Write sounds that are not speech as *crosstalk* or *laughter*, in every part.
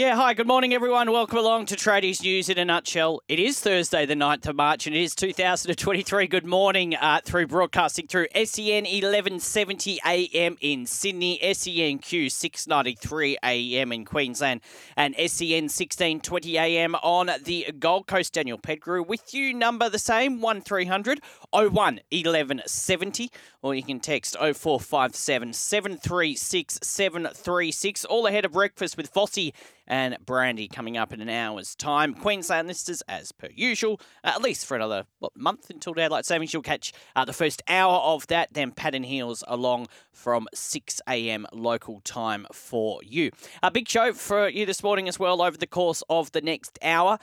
Yeah, hi, good morning, everyone. Welcome along to Tradies News in a nutshell. It is Thursday, the 9th of March, and it is 2023. Good morning uh, through broadcasting through SEN 1170 AM in Sydney, SENQ 693 AM in Queensland, and SEN 1620 AM on the Gold Coast. Daniel Pettigrew with you, number the same, 1300 01 1170, or you can text 0457 736 736, all ahead of breakfast with Fossey and Brandy coming up in an hour's time. Queensland listers, as per usual, at least for another what, month until daylight savings. You'll catch uh, the first hour of that, then Pat Heels along from 6 a.m. local time for you. A big show for you this morning as well over the course of the next hour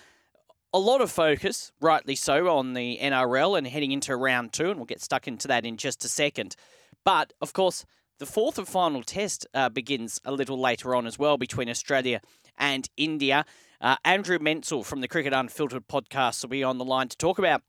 a lot of focus, rightly so, on the NRL and heading into round two, and we'll get stuck into that in just a second. But, of course, the fourth and final test uh, begins a little later on as well between Australia and India. Uh, Andrew Menczel from the Cricket Unfiltered podcast will be on the line to talk about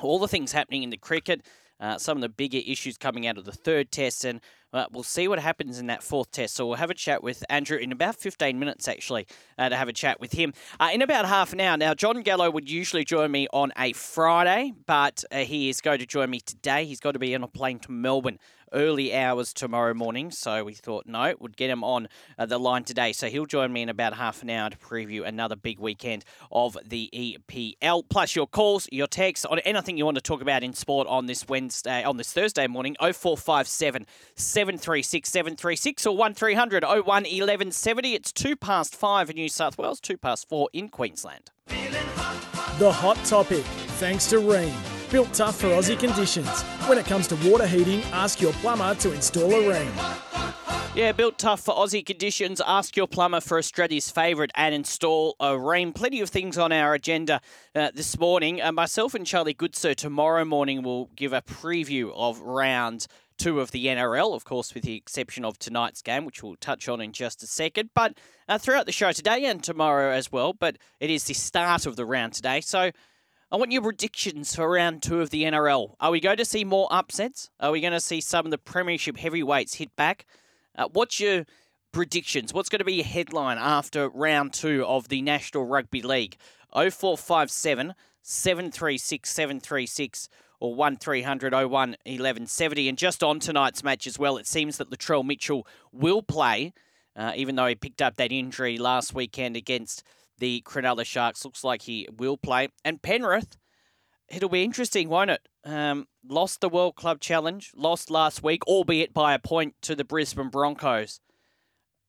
all the things happening in the cricket, uh, some of the bigger issues coming out of the third test, and uh, we'll see what happens in that fourth test. So we'll have a chat with Andrew in about 15 minutes, actually, uh, to have a chat with him. Uh, in about half an hour. Now, John Gallo would usually join me on a Friday, but uh, he is going to join me today. He's got to be on a plane to Melbourne early hours tomorrow morning. So we thought, no, we'd get him on uh, the line today. So he'll join me in about half an hour to preview another big weekend of the EPL. Plus your calls, your texts on anything you want to talk about in sport on this Wednesday, on this Thursday morning, 0457 736 736 or 1300 01 1170. It's two past five in New South Wales, two past four in Queensland. The hot topic, thanks to Rheem. Built tough for Aussie conditions. When it comes to water heating, ask your plumber to install a Rheem. Yeah, built tough for Aussie conditions. Ask your plumber for Australia's favourite and install a Rheem. Plenty of things on our agenda uh, this morning. Uh, myself and Charlie Goodsir tomorrow morning will give a preview of round two of the NRL, of course, with the exception of tonight's game, which we'll touch on in just a second. But uh, throughout the show today and tomorrow as well, but it is the start of the round today. So I want your predictions for round two of the NRL. Are we going to see more upsets? Are we going to see some of the Premiership heavyweights hit back? Uh, what's your predictions? What's going to be your headline after round two of the National Rugby League? 0457 736 736 or 1300 01 1170. And just on tonight's match as well, it seems that Latrell Mitchell will play, uh, even though he picked up that injury last weekend against the Cronulla Sharks. Looks like he will play. And Penrith, it'll be interesting, won't it? Um, lost the World Club Challenge, lost last week, albeit by a point to the Brisbane Broncos.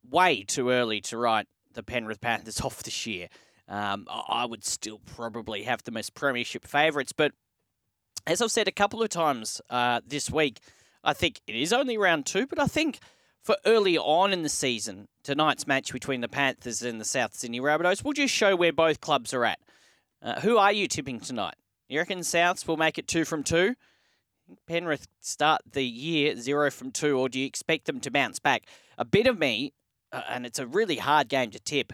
Way too early to write the Penrith Panthers *laughs* off this year. Um, I would still probably have them as premiership favourites, but as I've said a couple of times uh, this week, I think it is only round two, but I think for early on in the season, tonight's match between the Panthers and the South Sydney Rabbitohs will just show where both clubs are at. Uh, who are you tipping tonight? You reckon Souths will make it two from two? Penrith start the year zero from two, or do you expect them to bounce back? A bit of me, uh, and it's a really hard game to tip,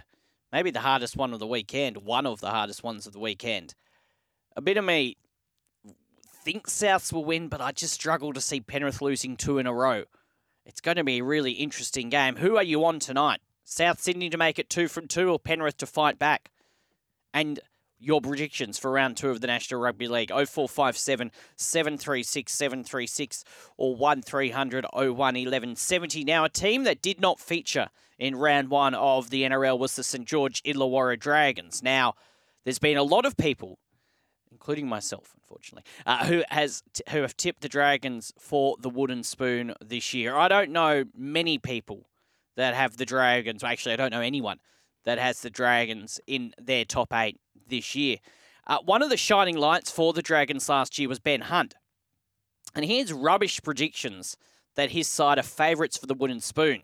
maybe the hardest one of the weekend, one of the hardest ones of the weekend. A bit of me thinks Souths will win, but I just struggle to see Penrith losing two in a row. It's going to be a really interesting game. Who are you on tonight? South Sydney to make it two from two or Penrith to fight back? And your predictions for round two of the National Rugby League 0457 736 736 or 1300 01 1170. Now, a team that did not feature in round one of the NRL was the St George Illawarra Dragons. Now, there's been a lot of people including myself, unfortunately, uh, who has t- who have tipped the Dragons for the wooden spoon this year. I don't know many people that have the Dragons. Actually, I don't know anyone that has the Dragons in their top eight this year. Uh, one of the shining lights for the Dragons last year was Ben Hunt, and here's rubbish predictions that his side are favourites for the wooden spoon.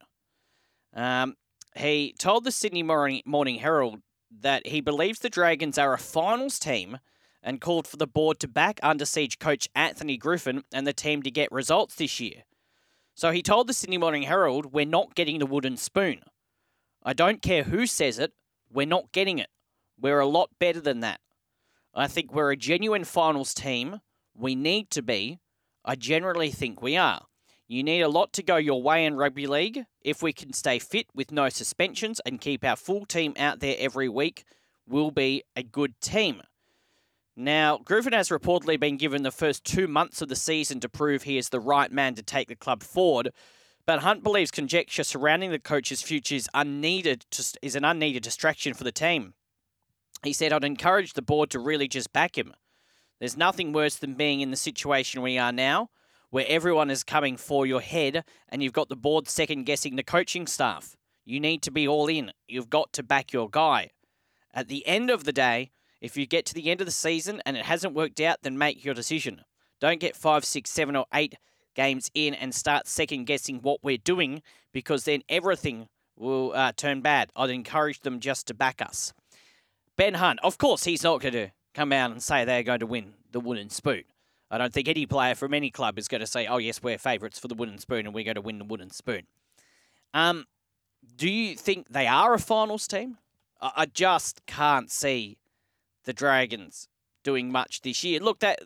Um, he told the Sydney Morning, Morning Herald that he believes the Dragons are a finals team and called for the board to back under siege coach Anthony Griffin and the team to get results this year. So he told the Sydney Morning Herald, We're not getting the wooden spoon. I don't care who says it, we're not getting it. We're a lot better than that. I think we're a genuine finals team. We need to be. I generally think we are. You need a lot to go your way in rugby league. If we can stay fit with no suspensions and keep our full team out there every week, we'll be a good team. Now, Griffin has reportedly been given the first two months of the season to prove he is the right man to take the club forward, but Hunt believes conjecture surrounding the coach's future is unneeded to, is an unneeded distraction for the team. He said, "I'd encourage the board to really just back him. There's nothing worse than being in the situation we are now, where everyone is coming for your head, and you've got the board second guessing the coaching staff. You need to be all in. You've got to back your guy. At the end of the day." If you get to the end of the season and it hasn't worked out, then make your decision. Don't get five, six, seven, or eight games in and start second guessing what we're doing because then everything will uh, turn bad. I'd encourage them just to back us. Ben Hunt, of course, he's not going to come out and say they're going to win the wooden spoon. I don't think any player from any club is going to say, oh, yes, we're favourites for the wooden spoon and we're going to win the wooden spoon. Um, do you think they are a finals team? I just can't see the Dragons doing much this year. Look, that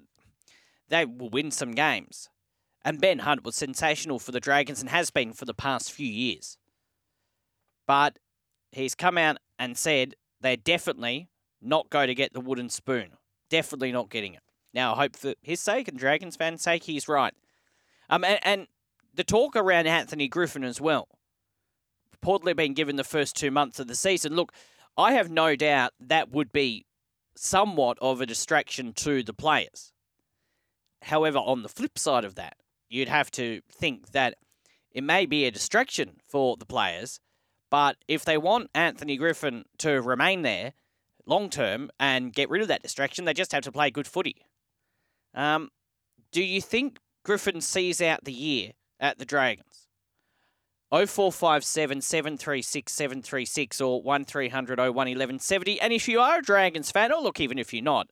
they will win some games. And Ben Hunt was sensational for the Dragons and has been for the past few years. But he's come out and said they're definitely not going to get the wooden spoon. Definitely not getting it. Now, I hope for his sake and Dragons fans' sake, he's right. Um, and, and the talk around Anthony Griffin as well. Reportedly been given the first two months of the season. Look, I have no doubt that would be somewhat of a distraction to the players. However, on the flip side of that, you'd have to think that it may be a distraction for the players, but if they want Anthony Griffin to remain there long term and get rid of that distraction, they just have to play good footy. Um, do you think Griffin sees out the year at the Dragons? 0457 736 736 or 1300 01 1170. And if you are a Dragons fan, or look, even if you're not,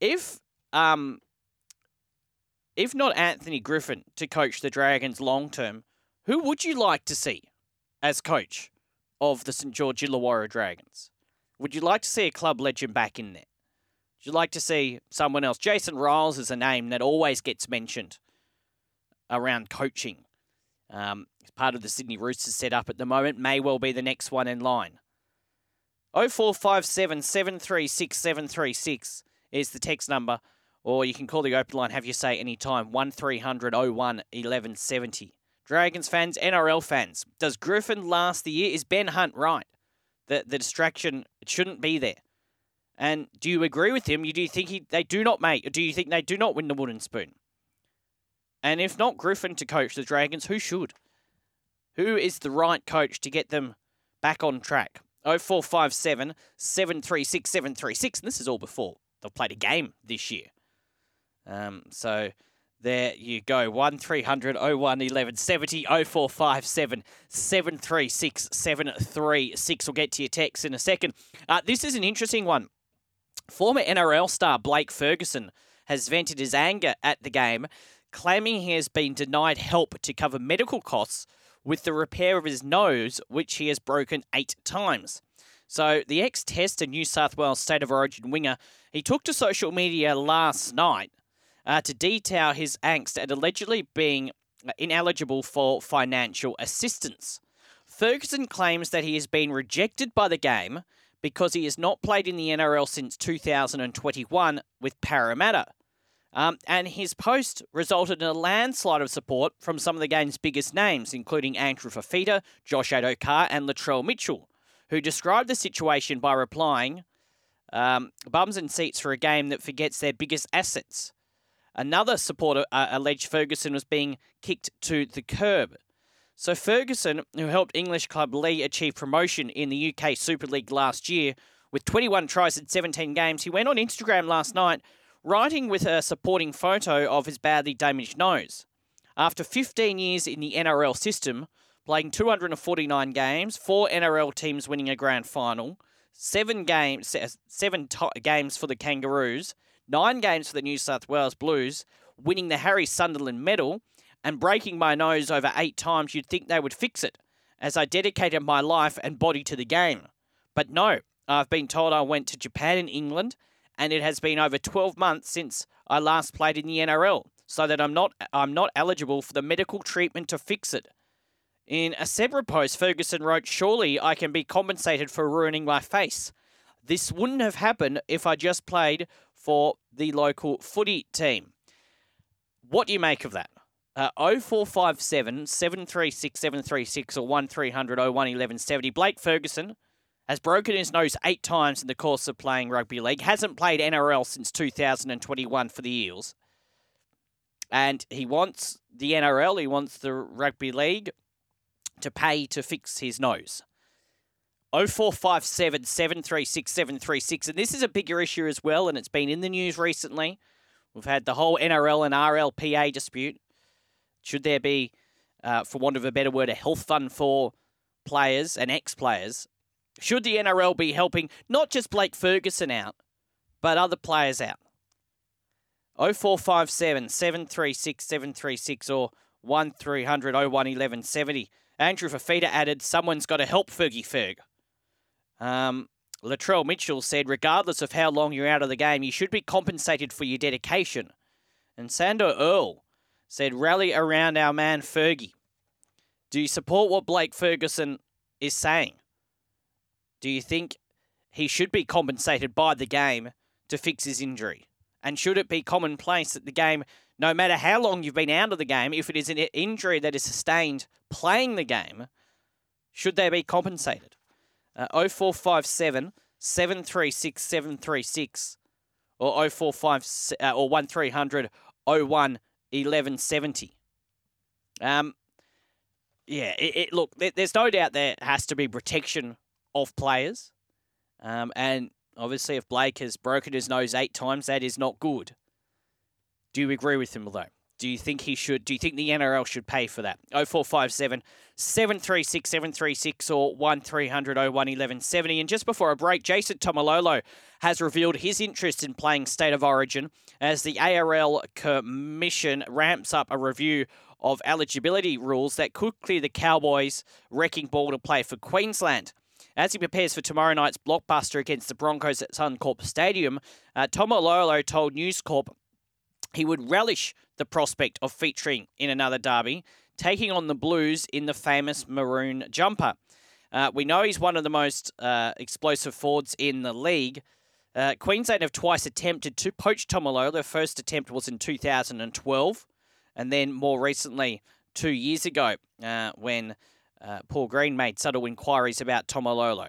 if um, if not Anthony Griffin to coach the Dragons long term, who would you like to see as coach of the St George Illawarra Dragons? Would you like to see a club legend back in there? Would you like to see someone else? Jason Ryles is a name that always gets mentioned around coaching. Um, he's part of the Sydney Roosters setup at the moment. May well be the next one in line. 0457 736 736 is the text number, or you can call the open line, have your say anytime, 1300 01 1170. Dragons fans, NRL fans, does Griffin last the year? Is Ben Hunt right? The, the distraction, it shouldn't be there. And do you agree with him? You do you think he, they do not make, or do you think they do not win the wooden spoon? And if not Griffin to coach the Dragons, who should? Who is the right coach to get them back on track? 0457 736 736. And this is all before they've played a game this year. Um, so there you go. 1300 01 1170 0457 736 736. We'll get to your text in a second. Uh, this is an interesting one. Former NRL star Blake Ferguson has vented his anger at the game claiming he has been denied help to cover medical costs with the repair of his nose, which he has broken eight times. So, the ex Test and New South Wales State of Origin winger, he took to social media last night uh, to detail his angst at allegedly being ineligible for financial assistance. Ferguson claims that he has been rejected by the game because he has not played in the NRL since 2021 with Parramatta. Um, and his post resulted in a landslide of support from some of the game's biggest names, including Andrew Fifita, Josh Addo-Carr, and Latrell Mitchell, who described the situation by replying, um, bums and seats for a game that forgets their biggest assets. Another supporter uh, alleged Ferguson was being kicked to the curb. So Ferguson, who helped English club Leigh achieve promotion in the UK Super League last year with 21 tries in 17 games, he went on Instagram last night writing with a supporting photo of his badly damaged nose. After 15 years in the NRL system, playing 249 games, four NRL teams winning a grand final, seven games, seven games for the Kangaroos, nine games for the New South Wales Blues, winning the Harry Sunderland medal, and breaking my nose over eight times, you'd think they would fix it, as I dedicated my life and body to the game. But no, I've been told I went to Japan and England and it has been over 12 months since I last played in the NRL. so that I'm not I'm not eligible for the medical treatment to fix it. In a separate post, Ferguson wrote, Surely I can be compensated for ruining my face. This wouldn't have happened if I just played for the local footy team. What do you make of that? Uh, 0457 736 736 or 1300 01 1170. Blake Ferguson has broken his nose eight times in the course of playing rugby league, hasn't played NRL since 2021 for the Eels. And he wants the NRL, he wants the rugby league to pay to fix his nose. 0457 736 736. And this is a bigger issue as well, and it's been in the news recently. We've had the whole NRL and RLPA dispute. Should there be, uh, for want of a better word, a health fund for players and ex players? Should the NRL be helping not just Blake Ferguson out, but other players out? 0457 736 736 or 1300 01 1170. Andrew Fifita added, Someone's got to help Fergie Ferg. Um, Latrell Mitchell said, regardless of how long you're out of the game, you should be compensated for your dedication. And Sando Earl said, rally around our man Fergie. Do you support what Blake Ferguson is saying? Do you think he should be compensated by the game to fix his injury? And should it be commonplace that the game, no matter how long you've been out of the game, if it is an injury that is sustained playing the game, should they be compensated? Uh, 0457 736 736 or 045 uh, or 1300 01 1170. Um, yeah, it, it, look, there's no doubt there has to be protection of players. Um, and obviously, if Blake has broken his nose eight times, that is not good. Do you agree with him, though? Do you think he should? Do you think the NRL should pay for that? 0457 736 736 or 1300 01 1170. And just before a break, Jason Taumalolo has revealed his interest in playing State of Origin as the ARL Commission ramps up a review of eligibility rules that could clear the Cowboys' wrecking ball to play for Queensland. As he prepares for tomorrow night's blockbuster against the Broncos at Suncorp Stadium, uh, Taumalolo told News Corp he would relish the prospect of featuring in another derby, taking on the Blues in the famous maroon jumper. Uh, we know he's one of the most uh, explosive forwards in the league. Uh, Queensland have twice attempted to poach Taumalolo. Their first attempt was in 2012, and then more recently, two years ago, uh, when uh, Paul Green made subtle inquiries about Taumalolo.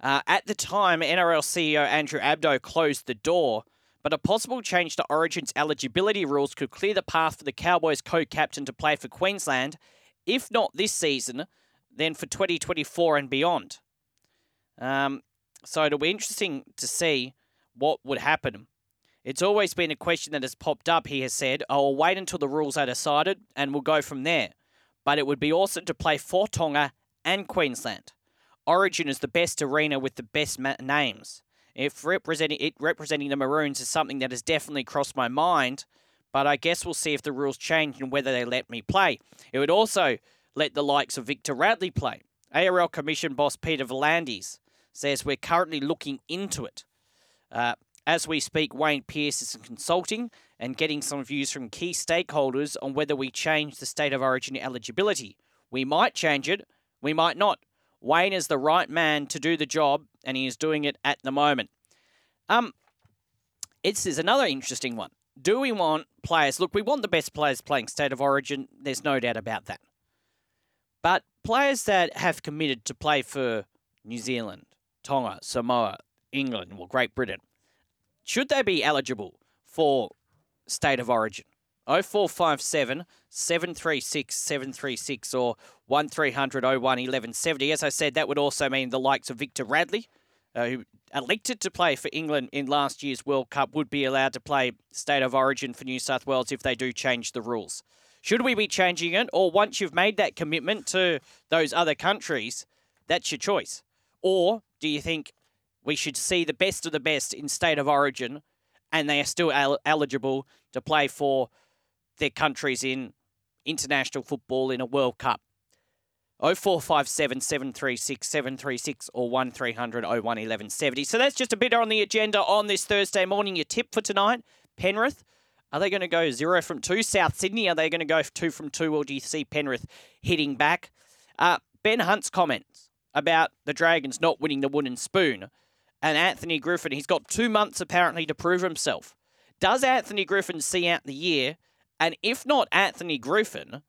Uh, at the time, NRL CEO Andrew Abdo closed the door but a possible change to Origin's eligibility rules could clear the path for the Cowboys co captain to play for Queensland, if not this season, then for 2024 and beyond. Um, so it'll be interesting to see what would happen. It's always been a question that has popped up, he has said. I'll wait until the rules are decided and we'll go from there. But it would be awesome to play for Tonga and Queensland. Origin is the best arena with the best ma- names. If representing it representing the Maroons is something that has definitely crossed my mind, but I guess we'll see if the rules change and whether they let me play. It would also let the likes of Victor Radley play. ARL Commission boss Peter V'landys says we're currently looking into it. Uh, as we speak, Wayne Pearce is consulting and getting some views from key stakeholders on whether we change the state of origin eligibility. We might change it, we might not. Wayne is the right man to do the job, and he is doing it at the moment. Um, it's is another interesting one. Do we want players? Look, we want the best players playing state of origin. There's no doubt about that. But players that have committed to play for New Zealand, Tonga, Samoa, England, or Great Britain, should they be eligible for state of origin? 0457 736 736 or 1300 01 1170. As I said, that would also mean the likes of Victor Radley, uh, who elected to play for England in last year's World Cup, would be allowed to play State of Origin for New South Wales if they do change the rules. Should we be changing it? Or once you've made that commitment to those other countries, that's your choice? Or do you think we should see the best of the best in State of Origin and they are still el- eligible to play for their countries in international football in a World Cup. 0457 736 736 or 1300 01 1170. So that's just a bit on the agenda on this Thursday morning. Your tip for tonight Penrith Are they going to go zero from two? South Sydney, are they going to go two from two, or do you see Penrith hitting back? Uh, ben Hunt's comments about the Dragons not winning the wooden spoon and Anthony Griffin, he's got two months apparently to prove himself. Does Anthony Griffin see out the year? And if not Anthony Griffin,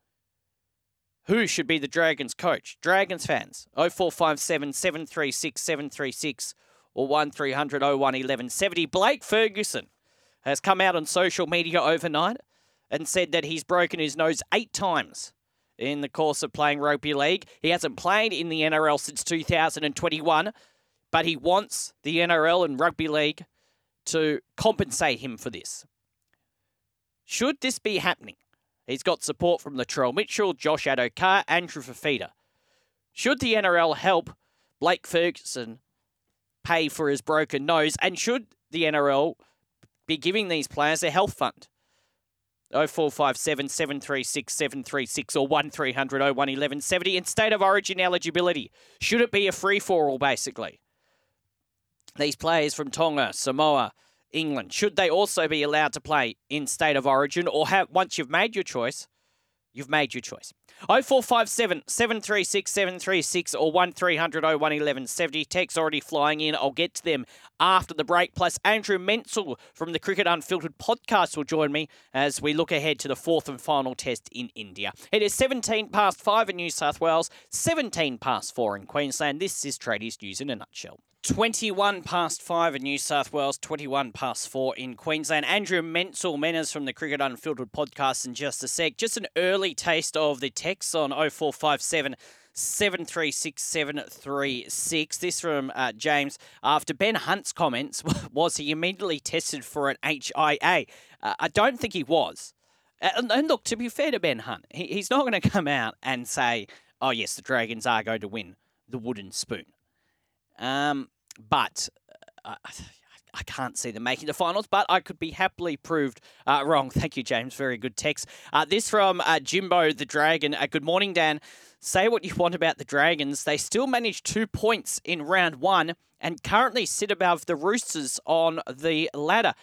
who should be the Dragons coach? Dragons fans, 0457 736 736 or 1300 01 1170. Blake Ferguson has come out on social media overnight and said that he's broken his nose eight times in the course of playing rugby league. He hasn't played in the NRL since 2021, but he wants the NRL and rugby league to compensate him for this. Should this be happening? He's got support from Latrell Mitchell, Josh Addo-Carr, Andrew Fifita. Should the NRL help Blake Ferguson pay for his broken nose? And should the NRL be giving these players a health fund? 0457 736 736 or 1300 01 1170 in state of origin eligibility. Should it be a free for all, basically? These players from Tonga, Samoa, England, should they also be allowed to play in state of origin or have once you've made your choice, you've made your choice. 0457 736 736 or 1300 01 1170. Text already flying in. I'll get to them after the break. Plus, Andrew Menczel from the Cricket Unfiltered podcast will join me as we look ahead to the fourth and final test in India. It is 17 past 5 in New South Wales, 17 past 4 in Queensland. This is Tradies News in a nutshell. 21 past 5 in New South Wales, 21 past 4 in Queensland. Andrew Menczel, Menners from the Cricket Unfiltered podcast in just a sec. Just an early taste of the text on 0457 736 736. This from uh, James. After Ben Hunt's comments, *laughs* was he immediately tested for an HIA? Uh, I don't think he was. Uh, and look, to be fair to Ben Hunt, he, he's not going to come out and say, oh, yes, the Dragons are going to win the wooden spoon. Um, but uh, I can't see them making the finals, but I could be happily proved uh, wrong. *laughs* Thank you, James. Very good text. Uh, this from uh, Jimbo the Dragon. Uh, good morning, Dan. Say what you want about the Dragons. They still managed two points in round one and currently sit above the Roosters on the ladder.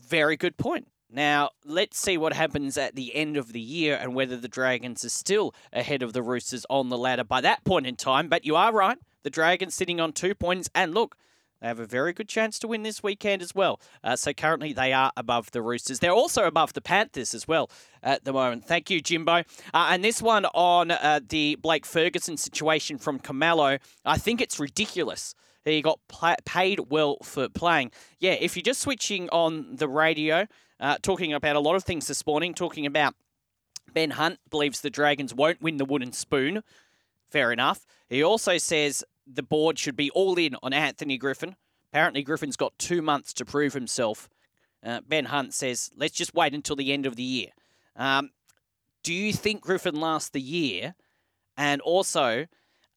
Very good point. Now, let's see what happens at the end of the year and whether the Dragons are still ahead of the Roosters on the ladder by that point in time. But you are right. The Dragons sitting on two points. And look, they have a very good chance to win this weekend as well. Uh, so currently they are above the Roosters. They're also above the Panthers as well at the moment. Thank you, Jimbo. Uh, and this one on uh, the Blake Ferguson situation from Camelo, I think it's ridiculous. He got paid well for playing. Yeah, if you're just switching on the radio, uh, talking about a lot of things this morning, talking about Ben Hunt believes the Dragons won't win the wooden spoon. Fair enough. He also says the board should be all in on Anthony Griffin. Apparently, Griffin's got two months to prove himself. Uh, ben Hunt says, let's just wait until the end of the year. Um, do you think Griffin lasts the year? And also,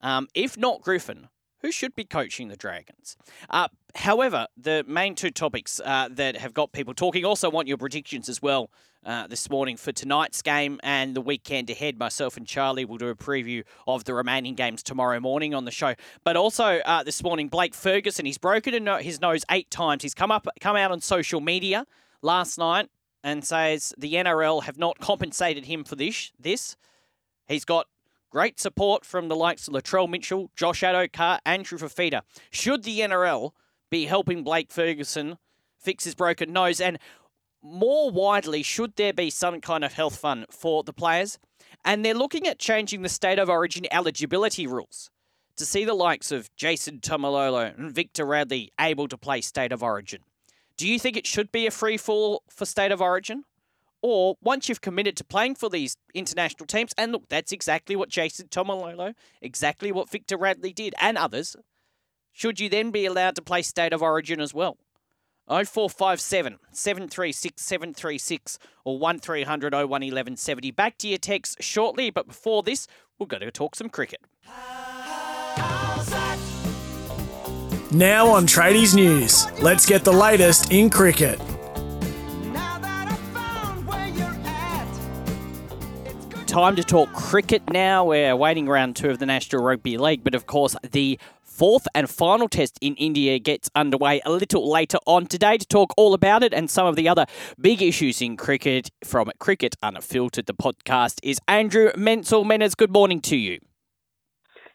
um, if not Griffin, who should be coaching the Dragons. Uh, however, the main two topics uh, that have got people talking also want your predictions as well uh, this morning for tonight's game and the weekend ahead. Myself and Charlie will do a preview of the remaining games tomorrow morning on the show. But also uh, this morning, Blake Ferguson, he's broken his nose eight times. He's come up, come out on social media last night and says the NRL have not compensated him for this. This he's got Great support from the likes of Latrell Mitchell, Josh Addo-Carr, Andrew Fifita. Should the NRL be helping Blake Ferguson fix his broken nose? And more widely, should there be some kind of health fund for the players? And they're looking at changing the state of origin eligibility rules to see the likes of Jason Taumalolo and Victor Radley able to play state of origin. Do you think it should be a free fall for state of origin? Or once you've committed to playing for these international teams, and look, that's exactly what Jason Taumalolo, exactly what Victor Radley did, and others, should you then be allowed to play State of Origin as well? 0457 736 736 or 1300 01 1170. Back to your text shortly, but before this, we're going to talk some cricket. Now on Tradies News, let's get the latest in cricket. time to talk cricket now. We're waiting round two of the National Rugby League, but of course, the fourth and final test in India gets underway a little later on today to talk all about it and some of the other big issues in cricket from Cricket Unfiltered. The podcast is Andrew Menczel. Menners, good morning to you.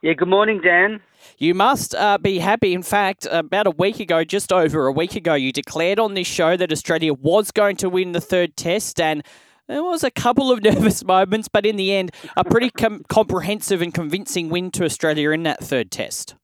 Yeah, good morning, Dan. You must uh, be happy. In fact, about a week ago, just over a week ago, you declared on this show that Australia was going to win the third test, and there was a couple of *laughs* nervous moments, but in the end, a pretty com- comprehensive and convincing win to Australia in that third test.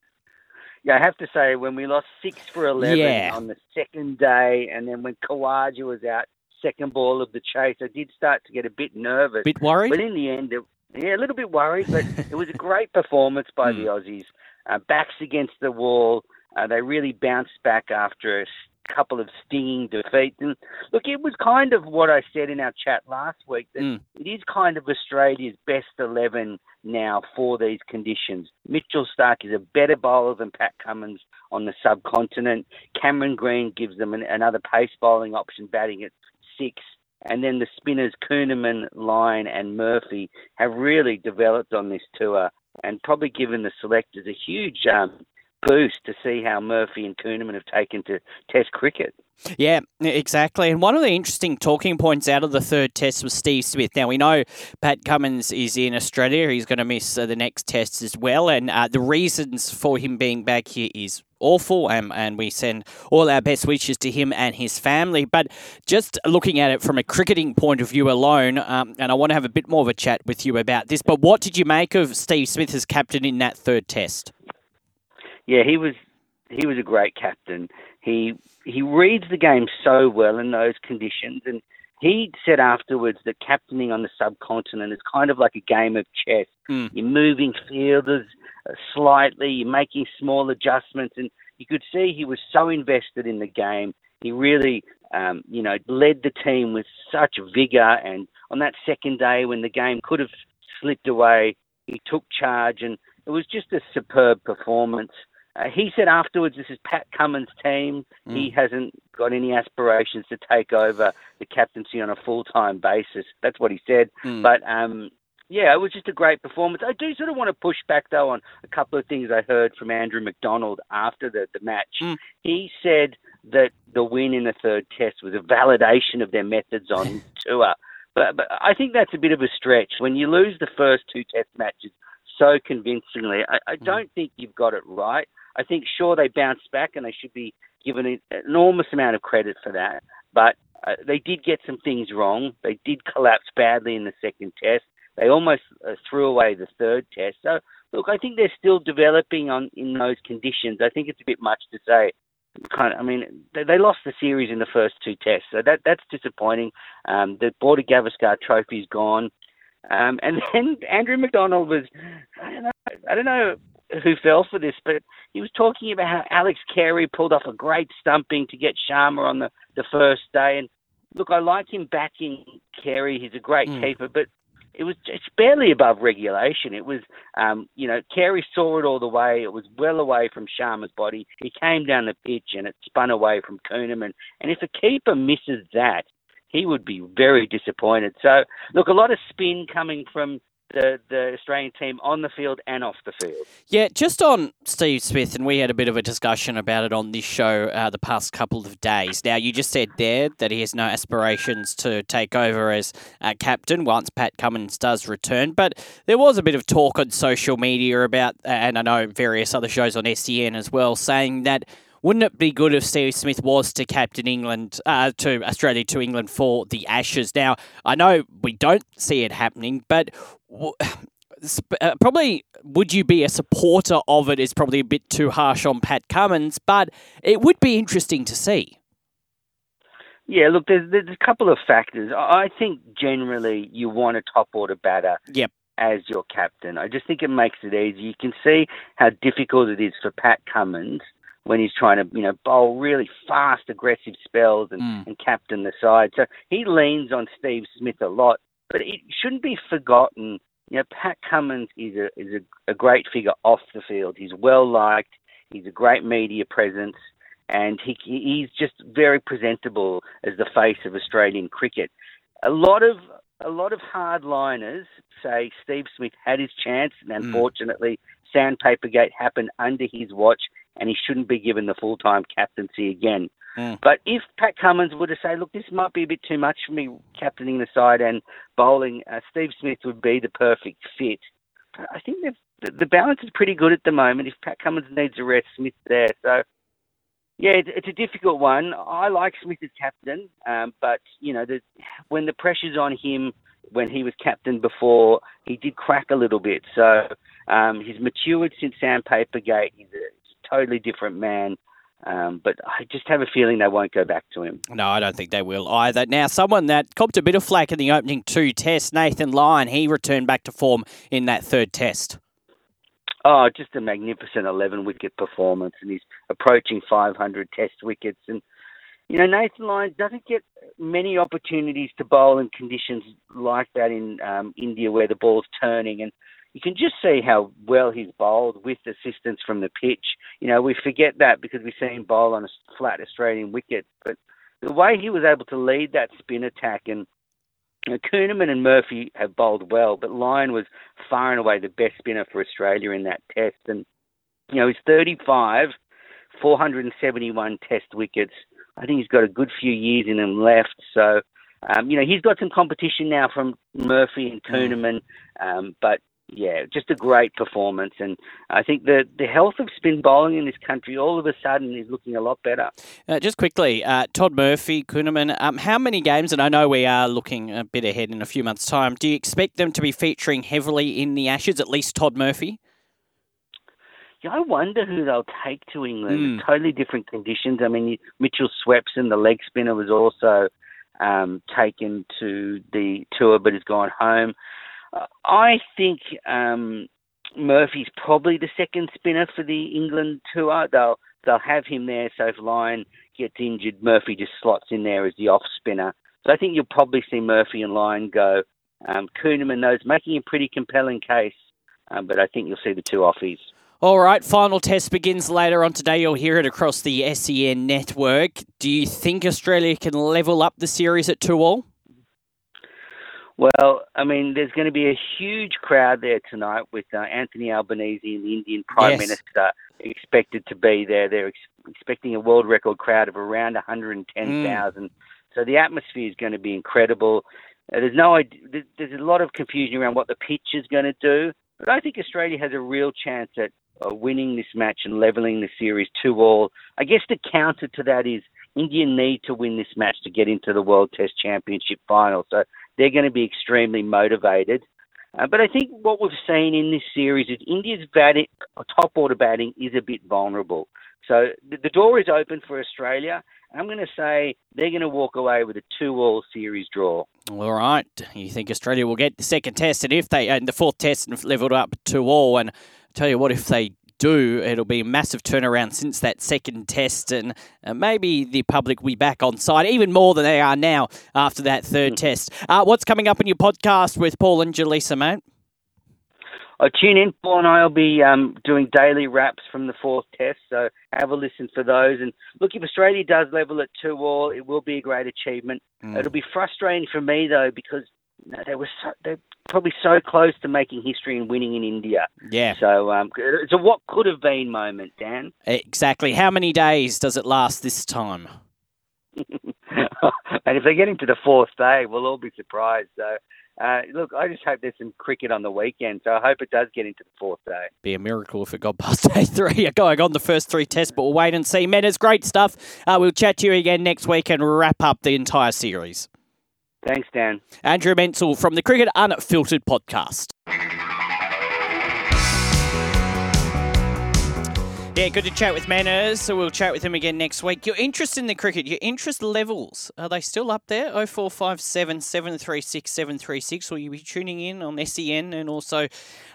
Yeah, I have to say, when we lost six for 11 yeah. on the second day, and then when Khawaja was out, second ball of the chase, I did start to get a bit nervous. Bit worried? But in the end, it, yeah, a little bit worried, but it was a *laughs* great performance by the hmm. Aussies. Uh, backs against the wall. Uh, they really bounced back after a couple of stinging defeats. And look, it was kind of what I said in our chat last week that mm. it is kind of Australia's best 11 now for these conditions. Mitchell Starc is a better bowler than Pat Cummins on the subcontinent. Cameron Green gives them an, another pace bowling option, batting at six. And then the spinners Kuhnemann, Lyon, and Murphy have really developed on this tour and probably given the selectors a huge um, boost to see how Murphy and Kuhnemann have taken to Test cricket. Yeah, exactly. And one of the interesting talking points out of the third test was Steve Smith. Now, we know Pat Cummins is in Australia. He's going to miss uh, the next test as well. And uh, the reasons for him being back here is awful. Um, and we send all our best wishes to him and his family. But just looking at it from a cricketing point of view alone, um, and I want to have a bit more of a chat with you about this. But what did you make of Steve Smith as captain in that third test? Yeah, he was he was a great captain. He he reads the game so well in those conditions, and he said afterwards that captaining on the subcontinent is kind of like a game of chess. Mm. You're moving fielders uh, slightly, you're making small adjustments, and you could see he was so invested in the game. He really, um, you know, led the team with such vigor. And on that second day, when the game could have slipped away, he took charge, and it was just a superb performance. Uh, he said afterwards, this is Pat Cummins' team. Mm. He hasn't got any aspirations to take over the captaincy on a full time basis. That's what he said. Mm. But um, yeah, it was just a great performance. I do sort of want to push back though on a couple of things I heard from Andrew McDonald after the, the match. Mm. He said that the win in the third test was a validation of their methods on *laughs* tour. But, but I think that's a bit of a stretch. When you lose the first two test matches so convincingly, I, I hmm. don't think you've got it right. I think sure they bounced back and they should be given an enormous amount of credit for that. But uh, they did get some things wrong. They did collapse badly in the second test. They almost uh, threw away the third test. So look, I think they're still developing on in those conditions. I think it's a bit much to say. Kind of, I mean, they, they lost the series in the first two tests, so that that's disappointing. Um, the Border Gavaskar Trophy's gone. Um, and *laughs* then Andrew McDonald was, I don't know, I don't know who fell for this, but he was talking about how Alex Carey pulled off a great stumping to get Sharma on the, the first day. And look, I like him backing Carey. He's a great mm. keeper, but it was it's barely above regulation. It was, um, you know, Carey saw it all the way. It was well away from Sharma's body. He came down the pitch and it spun away from Kuhnemann. And if a keeper misses that, he would be very disappointed. So, look, a lot of spin coming from the, the Australian team on the field and off the field. Yeah, just on Steve Smith, and we had a bit of a discussion about it on this show uh, the past couple of days. Now, you just said there that he has no aspirations to take over as uh, captain once Pat Cummins does return, but there was a bit of talk on social media about, and I know various other shows on SEN as well, saying that wouldn't it be good if Steve Smith was to captain England, uh, to Australia to England for the Ashes? Now, I know we don't see it happening, but *sighs* uh, probably would you be a supporter of it is probably a bit too harsh on Pat Cummins, but it would be interesting to see. Yeah, look, there's, there's a couple of factors. I think generally you want a top order batter. Yep. As your captain, I just think it makes it easy. You can see how difficult it is for Pat Cummins when he's trying to, you know, bowl really fast, aggressive spells and, mm. and captain the side. So he leans on Steve Smith a lot. But it shouldn't be forgotten. You know, Pat Cummins is a is a, a great figure off the field. He's well liked. He's a great media presence, and he he's just very presentable as the face of Australian cricket. A lot of a lot of hardliners say Steve Smith had his chance, and mm. unfortunately, mm. Sandpaper Gate happened under his watch, and he shouldn't be given the full time captaincy again. Mm. But if Pat Cummins were to say, look, this might be a bit too much for me captaining the side and bowling, uh, Steve Smith would be the perfect fit. I think the, the balance is pretty good at the moment. If Pat Cummins needs a rest, Smith's there. So, yeah, it's, it's a difficult one. I like Smith as captain, um, but, you know, the, when the pressure's on him, when he was captain before, he did crack a little bit. So um, he's matured since Sandpaper Gate. He's a totally different man. Um, but I just have a feeling they won't go back to him. No, I don't think they will either. Now, someone that copped a bit of flack in the opening two tests, Nathan Lyon, he returned back to form in that third test. Oh, just a magnificent 11 wicket performance, and he's approaching 500 test wickets. And, you know, Nathan Lyon doesn't get many opportunities to bowl in conditions like that in um, India where the ball's turning. And you can just see how well he's bowled with assistance from the pitch. You know, we forget that because we see him bowl on a flat Australian wicket, but the way he was able to lead that spin attack and you know, Kuhnemann and Murphy have bowled well, but Lyon was far and away the best spinner for Australia in that test. And, you know, he's 35, 471 test wickets. I think he's got a good few years in him left. So, um, you know, he's got some competition now from Murphy and mm. Kuhnemann, um, but yeah, just a great performance. And I think the, the health of spin bowling in this country all of a sudden is looking a lot better. Uh, just quickly, uh, Todd Murphy, Kuhnemann, um, how many games, and I know we are looking a bit ahead in a few months' time, do you expect them to be featuring heavily in the Ashes, at least Todd Murphy? Yeah, I wonder who they'll take to England. Mm. Totally different conditions. I mean, Mitchell Swepson, the leg spinner, was also um, taken to the tour but has gone home. I think um, Murphy's probably the second spinner for the England tour. They'll they'll have him there. So if Lyon gets injured, Murphy just slots in there as the off spinner. So I think you'll probably see Murphy and Lyon go. Um, Kuhnemann knows making a pretty compelling case, um, but I think you'll see the two offies. All right, final test begins later on today. You'll hear it across the SEN network. Do you think Australia can level up the series at two all? Well, I mean, there's going to be a huge crowd there tonight with uh, Anthony Albanese and the Indian Prime yes. Minister expected to be there. They're ex- expecting a world record crowd of around 110,000. Mm. So the atmosphere is going to be incredible. Uh, there's no there's a lot of confusion around what the pitch is going to do, but I think Australia has a real chance at uh, winning this match and leveling the series two all. I guess the counter to that is India need to win this match to get into the World Test Championship final. So they're going to be extremely motivated. Uh, but I think what we've seen in this series is India's batting, top order batting is a bit vulnerable. So the, the door is open for Australia. I'm going to say they're going to walk away with a two-all series draw. All right, you think Australia will get the second test, and if they and the fourth test and leveled up two-all, and tell you what, if they do, it'll be a massive turnaround since that second test, and uh, maybe the public will be back on side even more than they are now after that third hmm. test. Uh, what's coming up in your podcast with Paul and Jaleesa, mate? Oh, tune in. Paul and I will be um, doing daily wraps from the fourth test, so have a listen for those. And look, if Australia does level at two all, it will be a great achievement. Mm. It'll be frustrating for me though because you know, they were so, they're probably so close to making history and winning in India. Yeah. So um, it's a what could have been moment, Dan. Exactly. How many days does it last this time? *laughs* and if they get into the fourth day, we'll all be surprised. So, uh, look, I just hope there's some cricket on the weekend. So I hope it does get into the fourth day. Be a miracle if it got past *laughs* day three. Going on the first three tests, but we'll wait and see. Men, it's great stuff. Uh, we'll chat to you again next week and wrap up the entire series. Thanks, Dan. Andrew Menczel from the Cricket Unfiltered podcast. Yeah, good to chat with Manners. So we'll chat with him again next week. Your interest in the cricket, your interest levels, are they still up there? 0457 736 736. Will you be tuning in on SEN and also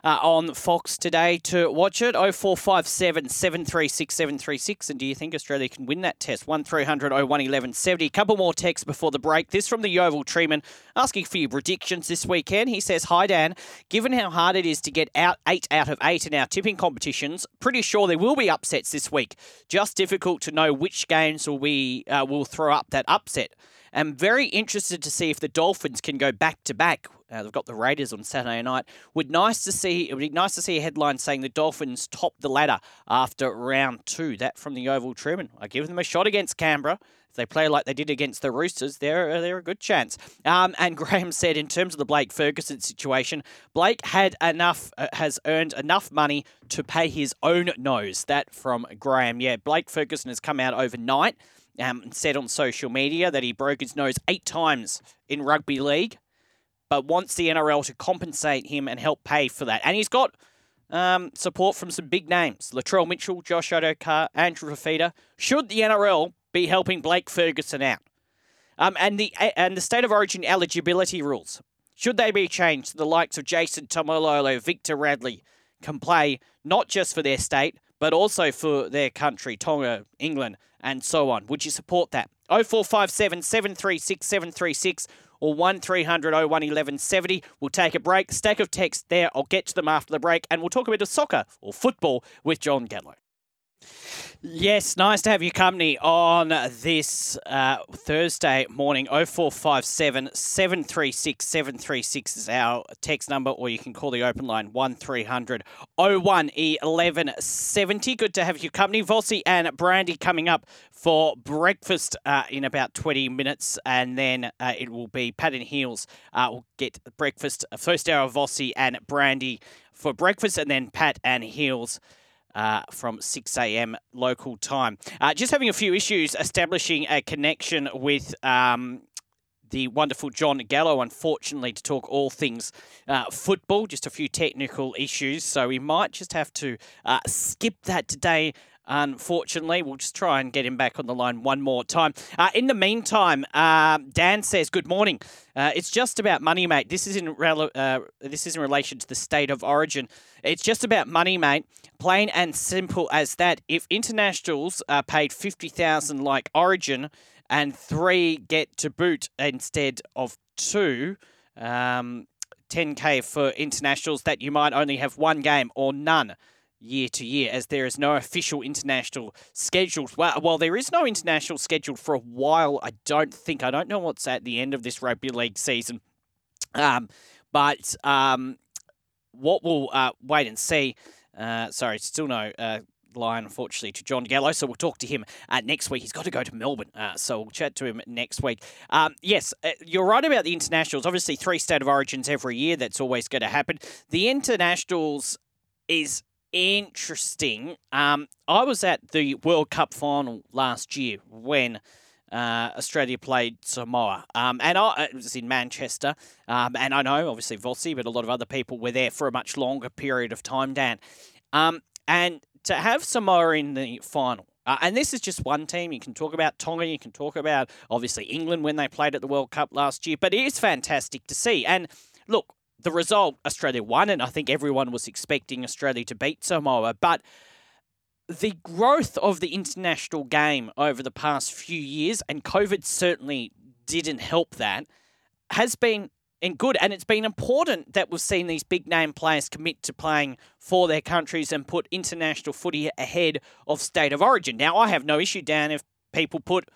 uh, on Fox today to watch it? 0457 736 736. And do you think Australia can win that test? 1300 01 1170. A couple more texts before the break. This from the Yeovil Treeman asking for your predictions this weekend. He says, Hi, Dan. Given how hard it is to get out eight out of eight in our tipping competitions, pretty sure there will be upsets this week. Just difficult to know which games will we uh, will throw up that upset. Am very interested to see if the Dolphins can go back to back. Uh, they've got the Raiders on Saturday night. Would nice to see. It would be nice to see a headline saying the Dolphins top the ladder after round two. That from the Oval Truman. I give them a shot against Canberra. If they play like they did against the Roosters, they're, they're a good chance. Um, and *laughs* Graham said, in terms of the Blake Ferguson situation, Blake had enough, uh, has earned enough money to pay his own nose. That from Graham. Yeah, Blake Ferguson has come out overnight um, said on social media that he broke his nose eight times in rugby league, but wants the NRL to compensate him and help pay for that. And he's got um, support from some big names Latrell Mitchell, Josh Addo-Carr, Andrew Fifita. Should the NRL be helping Blake Ferguson out. Um, and the and the state of origin eligibility rules should they be changed? The likes of Jason Taumalolo, Victor Radley can play not just for their state but also for their country, Tonga, England, and so on. Would you support that? 0457 736 736 or 1300 01 1170. We'll take a break. Stack of text there. I'll get to them after the break and we'll talk a bit of soccer or football with John Gallo. Yes, nice to have your company on this uh, Thursday morning. 0457 736 736 is our text number, or you can call the open line 1300 01 1170. Good to have your company. Vossi and Brandy coming up for breakfast uh, in about 20 minutes, and then uh, it will be Pat and Heels. Uh, we'll get breakfast, first hour of Vossi and Brandy for breakfast, and then Pat and Heels uh, from 6 a.m. local time. Uh, just having a few issues establishing a connection with. Um, the wonderful John Gallo, unfortunately, to talk all things uh, football, just a few technical issues. So we might just have to uh, skip that today Unfortunately, we'll just try and get him back on the line one more time. Uh, in the meantime, uh, Dan says, "Good morning. Uh, it's just about money, mate. This is in rel- uh, this is in relation to the state of origin. It's just about money, mate. Plain and simple as that. If internationals are paid fifty thousand like Origin, and three get to boot instead of two." Um, 10k for internationals that you might only have one game or none year to year, as there is no official international scheduled. Well, while there is no international scheduled for a while, I don't think. I don't know what's at the end of this rugby league season. Um, but um, what we'll uh, wait and see. Uh, sorry, still no uh, line, unfortunately, to John Gallo. So we'll talk to him uh, next week. He's got to go to Melbourne. Uh, so we'll chat to him next week. Um, yes, uh, you're right about the internationals. Obviously, three state of origins every year. That's always going to happen. The internationals is interesting. Um, I was at the World Cup final last year when uh, Australia played Samoa, um, and I, it was in Manchester. Um, and I know, obviously, Vossi, but a lot of other people were there for a much longer period of time, Dan. Um, and to have Samoa in the final. Uh, and this is just one team. You can talk about Tonga. You can talk about, obviously, England when they played at the World Cup last year. But it is fantastic to see. And look, the result, Australia won, and I think everyone was expecting Australia to beat Samoa. But the growth of the international game over the past few years, and COVID certainly didn't help that, has been in good. And it's been important that we've seen these big name players commit to playing for their countries and put international footy ahead of state of origin. Now, I have no issue, Dan, if people put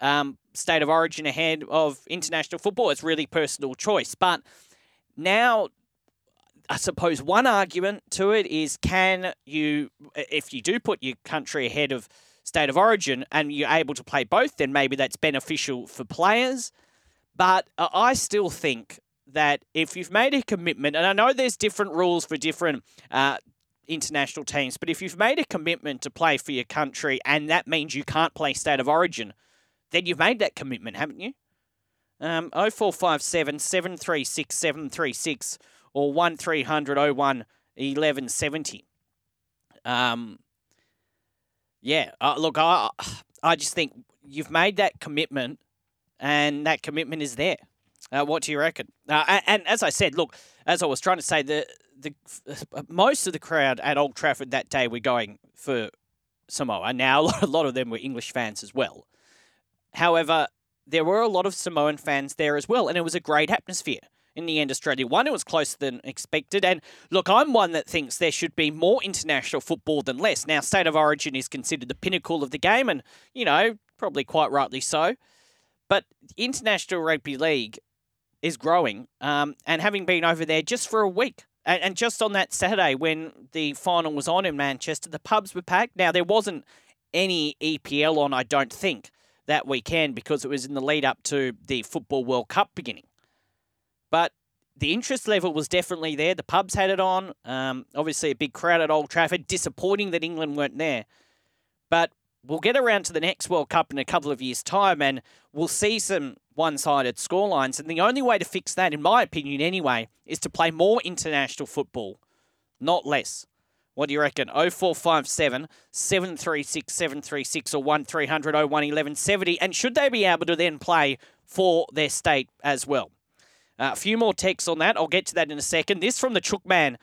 um, state of origin ahead of international football. It's really personal choice. But now, I suppose one argument to it is can you, if you do put your country ahead of state of origin and you're able to play both, then maybe that's beneficial for players. But I still think that if you've made a commitment, and I know there's different rules for different uh, international teams, but if you've made a commitment to play for your country and that means you can't play state of origin, then you've made that commitment, haven't you? Um, 0457 736 736 or 1300 01 1170. Um, yeah, uh, look, I, I just think you've made that commitment and that commitment is there. Uh, what do you reckon? Uh, and, and, as I said, look, as I was trying to say, the the most of the crowd at Old Trafford that day were going for Samoa. Now, *laughs* a lot of them were English fans as well. However, there were a lot of Samoan fans there as well, and it was a great atmosphere. In the end, Australia won. It was closer than expected. And look, I'm one that thinks there should be more international football than less. Now, State of Origin is considered the pinnacle of the game, and, you know, probably quite rightly so. But international rugby league is growing, um, and having been over there just for a week, and, and just on that Saturday when the final was on in Manchester, the pubs were packed. Now there wasn't any EPL on, I don't think, that weekend because it was in the lead up to the Football World Cup beginning. But the interest level was definitely there. The pubs had it on. Um, obviously, a big crowd at Old Trafford. Disappointing that England weren't there. But we'll get around to the next World Cup in a couple of years' time and we'll see some one sided scorelines. And the only way to fix that, in my opinion anyway, is to play more international football, not less. What do you reckon? 0457 736 736 or 1300 01 1170. And should they be able to then play for their state as well? Uh, a few more texts on that. I'll get to that in a second. This from the Chook Man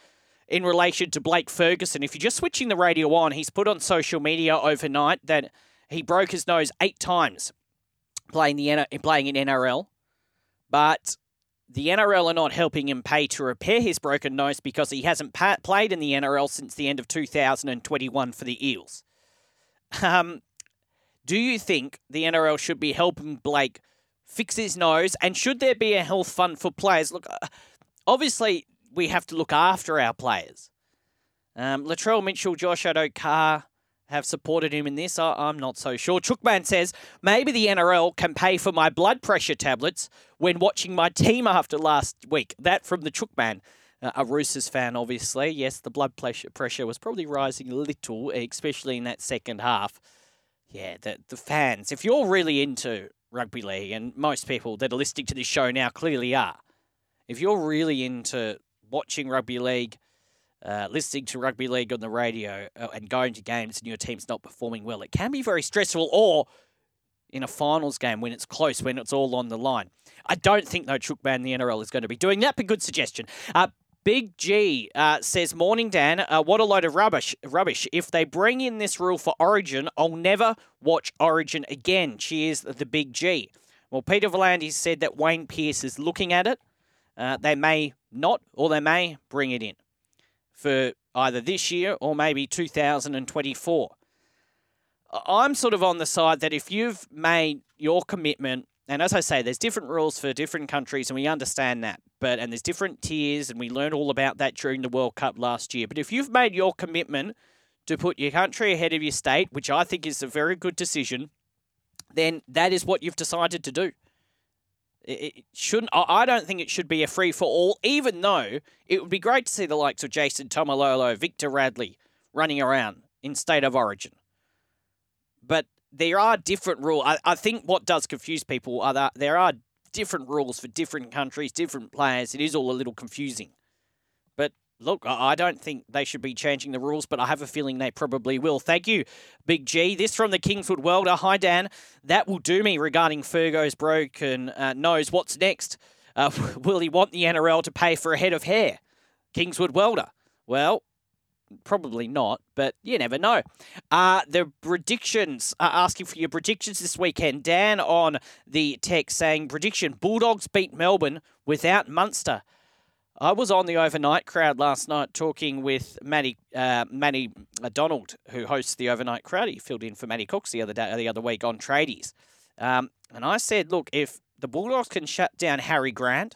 in relation to Blake Ferguson. If you're just switching the radio on, he's put on social media overnight that he broke his nose eight times playing the playing in NRL, but the NRL are not helping him pay to repair his broken nose because he hasn't pa- played in the NRL since the end of 2021 for the Eels. Um, do you think the NRL should be helping Blake fix his nose? And should there be a health fund for players? Look, uh, obviously, we have to look after our players. Um, Latrell Mitchell, Josh Addo-Carr have supported him in this. I, am not so sure. Chookman says maybe the NRL can pay for my blood pressure tablets when watching my team after last week. That from the Chookman. Uh, a Roosters fan, obviously. Yes, the blood pressure pressure was probably rising a little, especially in that second half. Yeah, the the fans. If you're really into rugby league, and most people that are listening to this show now clearly are, if you're really into watching rugby league, uh, listening to rugby league on the radio, uh, and going to games and your team's not performing well, it can be very stressful. Or in a finals game when it's close, when it's all on the line. I don't think though Chookman the NRL is going to be doing that. But good suggestion. Uh, Big G uh, says, "Morning, Dan. Uh, what a load of rubbish! Rubbish. If they bring in this rule for Origin, I'll never watch Origin again." Cheers, the Big G. Well, Peter V'landys said that Wayne Pearce is looking at it. Uh, they may not, or they may bring it in for either this year or maybe 2024. I'm sort of on the side that if you've made your commitment and as I say, there's different rules for different countries, and we understand that. But and there's different tiers, and we learned all about that during the World Cup last year. But if you've made your commitment to put your country ahead of your state, which I think is a very good decision, then that is what you've decided to do. It shouldn't. I don't think it should be a free for all. Even though it would be great to see the likes of Jason Taumalolo, Victor Radley running around in state of origin. But there are different rules. I, I think what does confuse people are that there are different rules for different countries, different players. It is all a little confusing. Look, I don't think they should be changing the rules, but I have a feeling they probably will. Thank you, Big G. This from the Kingswood Welder. Hi, Dan. That will do me regarding Fergo's broken uh, nose. What's next? Uh, *laughs* will he want the NRL to pay for a head of hair? Kingswood Welder. Well, Probably not, but you never know. Uh, the predictions, are asking for your predictions this weekend. Dan on the text saying, prediction Bulldogs beat Melbourne without Munster. I was on the overnight crowd last night talking with Manny uh, Matty Donald, who hosts the overnight crowd. He filled in for Manny Cooks the other day, the other week on Tradies. Um, and I said, look, if the Bulldogs can shut down Harry Grant,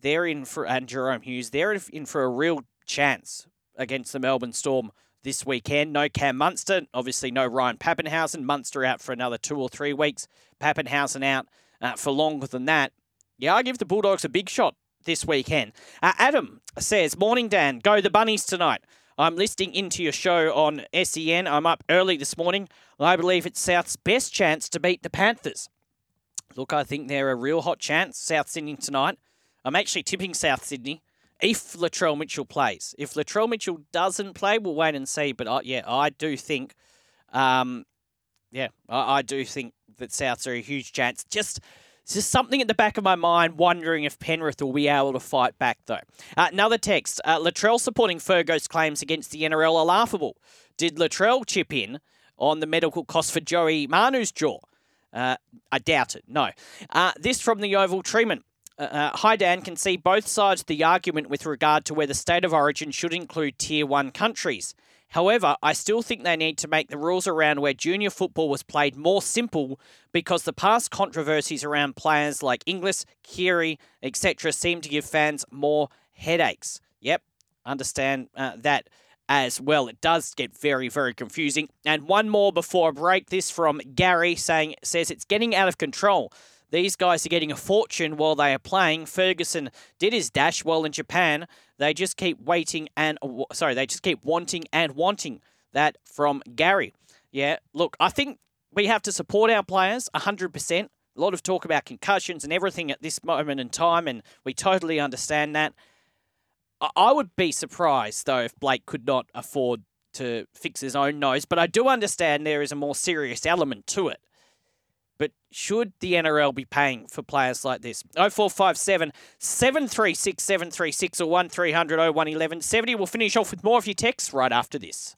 they're in for, and Jahrome Hughes, they're in for a real chance against the Melbourne Storm this weekend. No Cam Munster, obviously no Ryan Papenhuyzen. Munster out for another two or three weeks. Papenhuyzen out uh, for longer than that. Yeah, I give the Bulldogs a big shot this weekend. Uh, Adam says, Morning, Dan. Go the Bunnies tonight. I'm listening into your show on SEN. I'm up early this morning. I believe it's South's best chance to beat the Panthers. Look, I think they're a real hot chance. South Sydney tonight. I'm actually tipping South Sydney if Latrell Mitchell plays. If Latrell Mitchell doesn't play, we'll wait and see. But I, yeah, I do think, um, yeah, I, I, do think that Souths are a huge chance. Just, just something at the back of my mind, wondering if Penrith will be able to fight back though. Uh, another text: uh, Latrell supporting Fergo's claims against the NRL are laughable. Did Latrell chip in on the medical cost for Joey Manu's jaw? Uh, I doubt it. No. Uh, this from the Oval Treatment. Uh, uh, hi, Dan. Can see both sides of the argument with regard to whether state of origin should include tier one countries. However, I still think they need to make the rules around where junior football was played more simple because the past controversies around players like Inglis, Keary, etc. seem to give fans more headaches. Yep, understand uh, that as well. It does get very, very confusing. And one more before a break. This from Gary saying says it's getting out of control. These guys are getting a fortune while they are playing. Ferguson did his dash well in Japan. They just keep waiting and sorry, they just keep wanting and wanting. That from Gary. Yeah, look, I think we have to support our players 100%. A lot of talk about concussions and everything at this moment in time, and we totally understand that. I would be surprised, though, if Blake could not afford to fix his own nose, but I do understand there is a more serious element to it. But should the NRL be paying for players like this? 0457 736 736 or 1300 0111 70. We'll finish off with more of your texts right after this.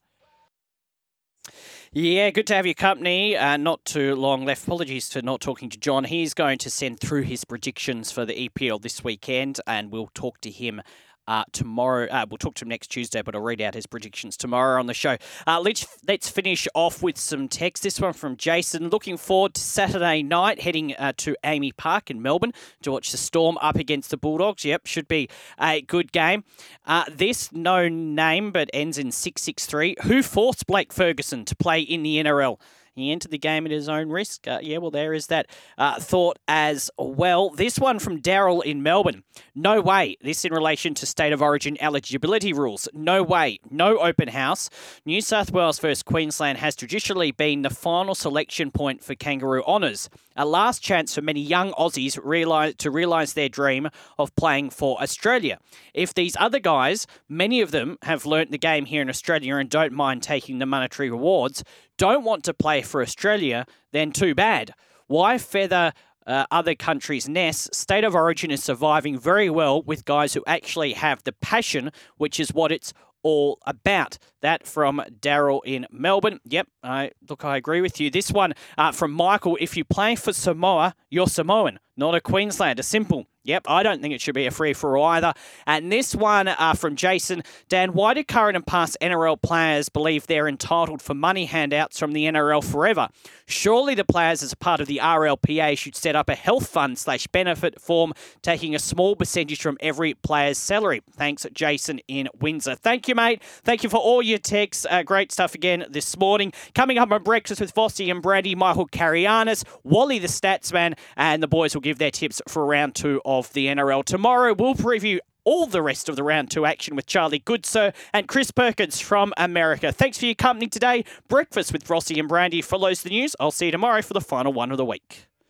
Yeah, good to have your company. Uh, not too long left. Apologies for not talking to John. He's going to send through his predictions for the EPL this weekend, and we'll talk to him uh, tomorrow. Uh, we'll talk to him next Tuesday, but I'll read out his predictions tomorrow on the show. Uh, let's let's finish off with some text. This one from Jason. Looking forward to Saturday night, heading uh, to AAMI Park in Melbourne to watch the Storm up against the Bulldogs. Yep, should be a good game. Uh, this no name but ends in six six three. Who forced Blake Ferguson to play in the NRL? He entered the game at his own risk. Uh, yeah, well, there is that uh, thought as well. This one from Daryl in Melbourne. No way. This in relation to state of origin eligibility rules. No way. No open house. New South Wales versus Queensland has traditionally been the final selection point for kangaroo honours. A last chance for many young Aussies realize, to realise their dream of playing for Australia. If these other guys, many of them have learnt the game here in Australia and don't mind taking the monetary rewards, don't want to play for Australia, then too bad. Why feather uh, other countries' nests? State of origin is surviving very well with guys who actually have the passion, which is what it's all about. That from Daryl in Melbourne. Yep, I look, I agree with you. This one uh, from Michael. If you play for Samoa, you're Samoan, not a Queenslander. Simple. Yep, I don't think it should be a free for all either. And this one uh, from Jason Dan, why do current and past NRL players believe they're entitled for money handouts from the NRL forever? Surely the players, as a part of the RLPA, should set up a health fund slash benefit form, taking a small percentage from every player's salary. Thanks, Jason in Windsor. Thank you, mate. Thank you for all your texts. Uh, great stuff again this morning. Coming up on Breakfast with Vossi and Brandy, Michael Carayannis, Wally the Statsman, and the boys will give their tips for round two of the NRL. Tomorrow, we'll preview all the rest of the round two action with Charlie Goodsir and Chris Perkins from America. Thanks for your company today. Breakfast with Vossi and Brandy follows the news. I'll see you tomorrow for the final one of the week.